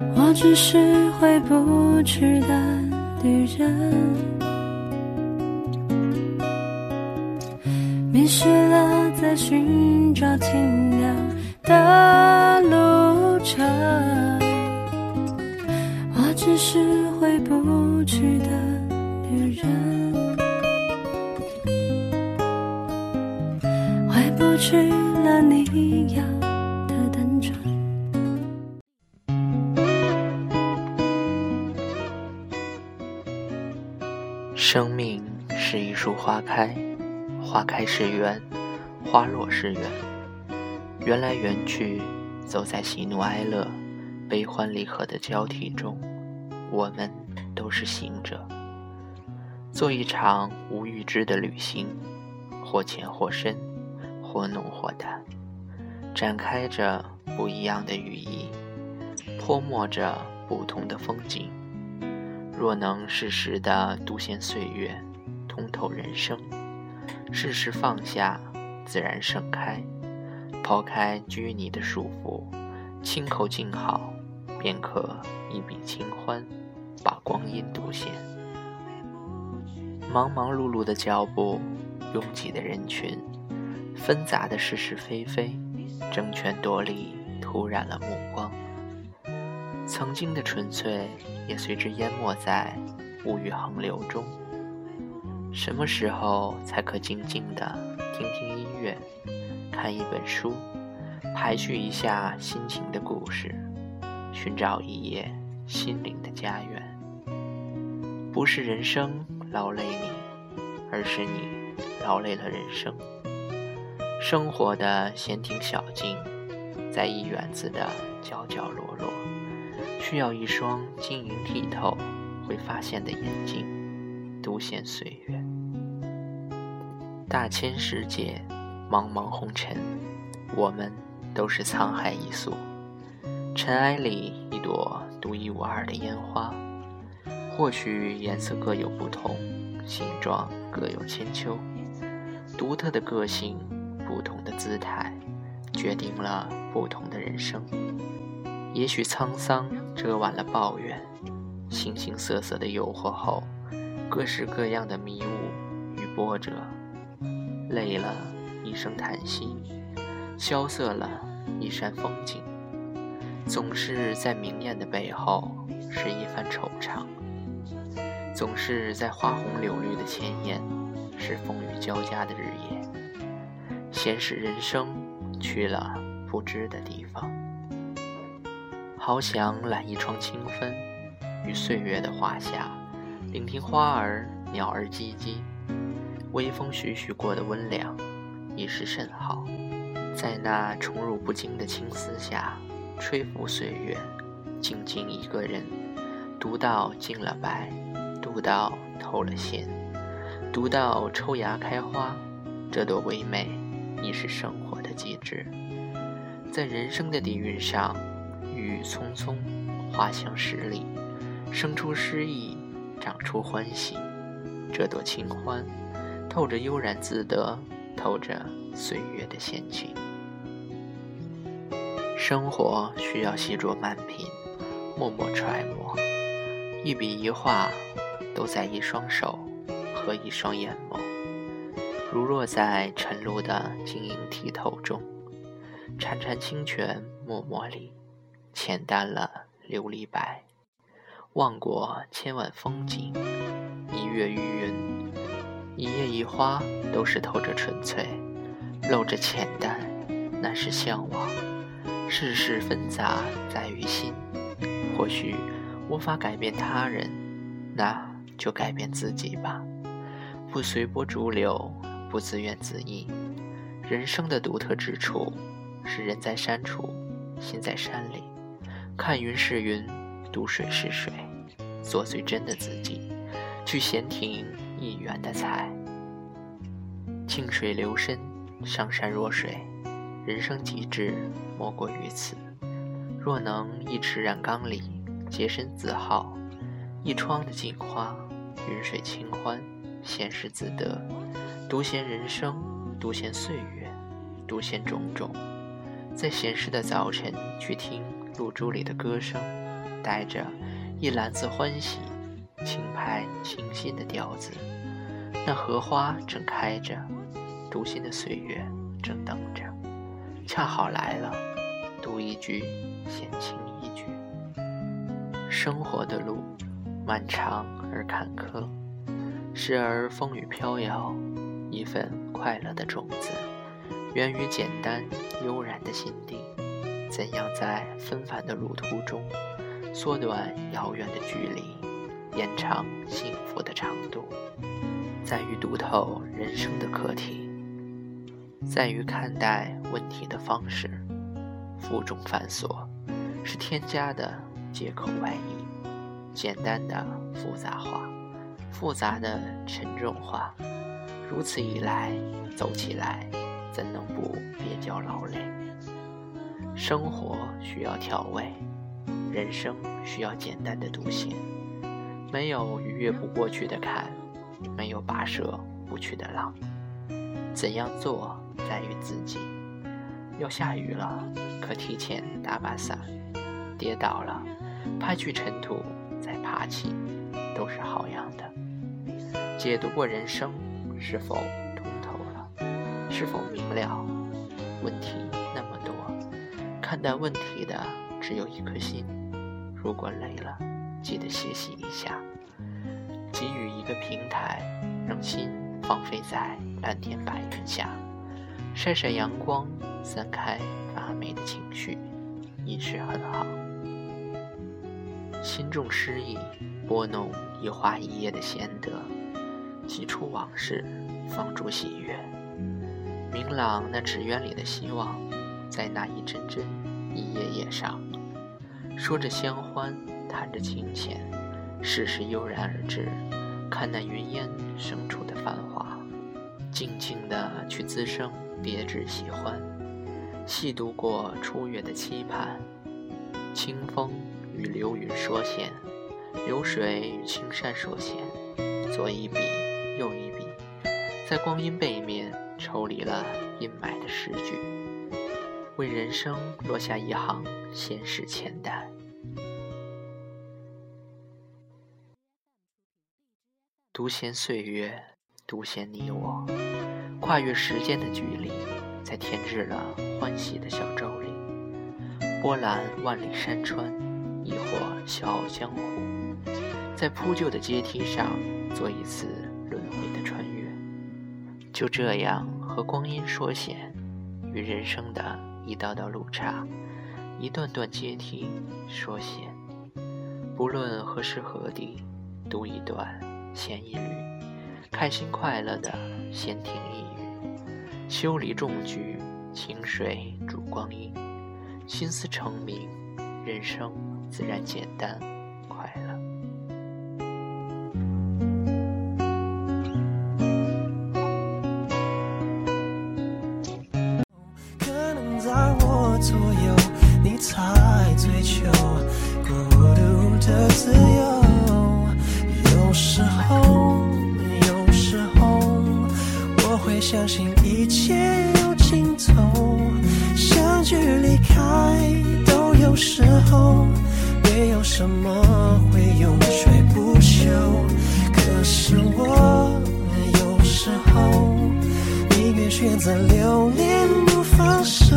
我只是回不去的旅人，迷失了在寻找停留的路程。我只是回不去的旅人，回不去了你要生命是一束花开，花开是缘，花落是缘。缘来缘去，走在喜怒哀乐、悲欢离合的交替中，我们都是行者，做一场无预知的旅行，或浅或深，或浓或淡，展开着不一样的羽翼，泼墨着不同的风景。若能适时的独闲岁月，通透人生；适时放下，自然盛开。抛开拘泥的束缚，亲口静好，便可一笔清欢，把光阴独显。忙忙碌碌的脚步，拥挤的人群，纷杂的是是非非，争权夺利，突染了目光。曾经的纯粹也随之淹没在物欲横流中。什么时候才可静静地听听音乐，看一本书，排序一下心情的故事，寻找一夜心灵的家园？不是人生劳累你，而是你劳累了人生。生活的闲庭小径，在一园子的角角落落。需要一双晶莹剔透、会发现的眼睛，独显岁月。大千世界，茫茫红尘，我们都是沧海一粟。尘埃里一朵独一无二的烟花，或许颜色各有不同，形状各有千秋，独特的个性，不同的姿态，决定了不同的人生。也许沧桑遮挽了抱怨，形形色色的诱惑后，各式各样的迷雾与波折，累了一声叹息，萧瑟了一扇风景，总是在明艳的背后是一番惆怅，总是在花红柳绿的前沿是风雨交加的日夜，闲适人生去了不知的地方。好想揽一窗清风，于岁月的画下，聆听花儿、鸟儿唧唧，微风徐徐过的温凉，已是甚好。在那宠辱不惊的青丝下，吹拂岁月，静静一个人，读到尽了白，读到透了鲜，读到抽芽开花，这朵唯美，已是生活的极致。在人生的底蕴上。郁郁葱葱，花香十里，生出诗意，长出欢喜。这朵清欢，透着悠然自得，透着岁月的闲情。生活需要细酌慢品，默默揣摩，一笔一画，都在一双手和一双眼眸，如若在晨露的晶莹剔透中，潺潺清泉脉脉里。浅淡了琉璃白，望过千万风景，一月余云，一叶一花，都是透着纯粹，露着浅淡，那是向往。世事纷杂在于心，或许无法改变他人，那就改变自己吧。不随波逐流，不自怨自艾。人生的独特之处，是人在山处，心在山里。看云是云，读水是水，做最真的自己，去闲庭一园的采。静水流深，上善若水，人生极致莫过于此。若能一池染缸里洁身自好，一窗的镜花，云水清欢，闲适自得，独闲人生，独闲岁月，独闲种种，在闲适的早晨去听。露珠里的歌声，带着一篮子欢喜、轻拍清新的调子。那荷花正开着，读心的岁月正等着，恰好来了，读一句，闲情一句。生活的路漫长而坎坷，时而风雨飘摇，一份快乐的种子，源于简单悠然的心地。怎样在纷繁的路途中，缩短遥远的距离，延长幸福的长度？在于读透人生的课题，在于看待问题的方式。负重繁琐是添加的借口外衣，简单的复杂化，复杂的沉重化。如此一来，走起来怎能不别叫劳累？生活需要调味，人生需要简单的独行，没有逾越不过去的坎。没有跋涉不去的浪，怎样做在于自己。要下雨了，可提前打把伞；跌倒了，拍去尘土再爬起，都是好样的。解读过人生，是否？是否明了？问题那么多，看待问题的只有一颗心。如果累了，记得歇息一下。给予一个平台，让心放飞在蓝天白云下，晒晒阳光，散开发霉的情绪，已是很好。心中诗意，拨弄一花一叶的闲德，几处往事，放逐喜悦。明朗那纸鸢里的希望，在那一针针一叶叶上，说着相欢，谈着清浅。世事悠然而至，看那云烟生出的繁华，静静地去滋生别致喜欢，细读过初月的期盼，清风与流云说闲，流水与青山说闲，左一笔右一笔，在光阴背面抽离了阴霾的诗句，为人生落下一行现实浅淡。独闲岁月，独闲你我，跨越时间的距离，在添置了欢喜的小舟里，波澜万里山川，亦或笑傲江湖，在铺就的阶梯上做一次轮回的穿越。就这样和光阴说闲，与人生的一道道路岔，一段段阶梯说闲。不论何时何地，读一段。闲一缕，开心快乐的闲庭一语，修篱种菊，清水煮光阴，心思澄明，人生自然简单相信一切有尽头。相聚离开都有时候，没有什么会永垂不朽。可是我有时候宁愿选择留恋不放手，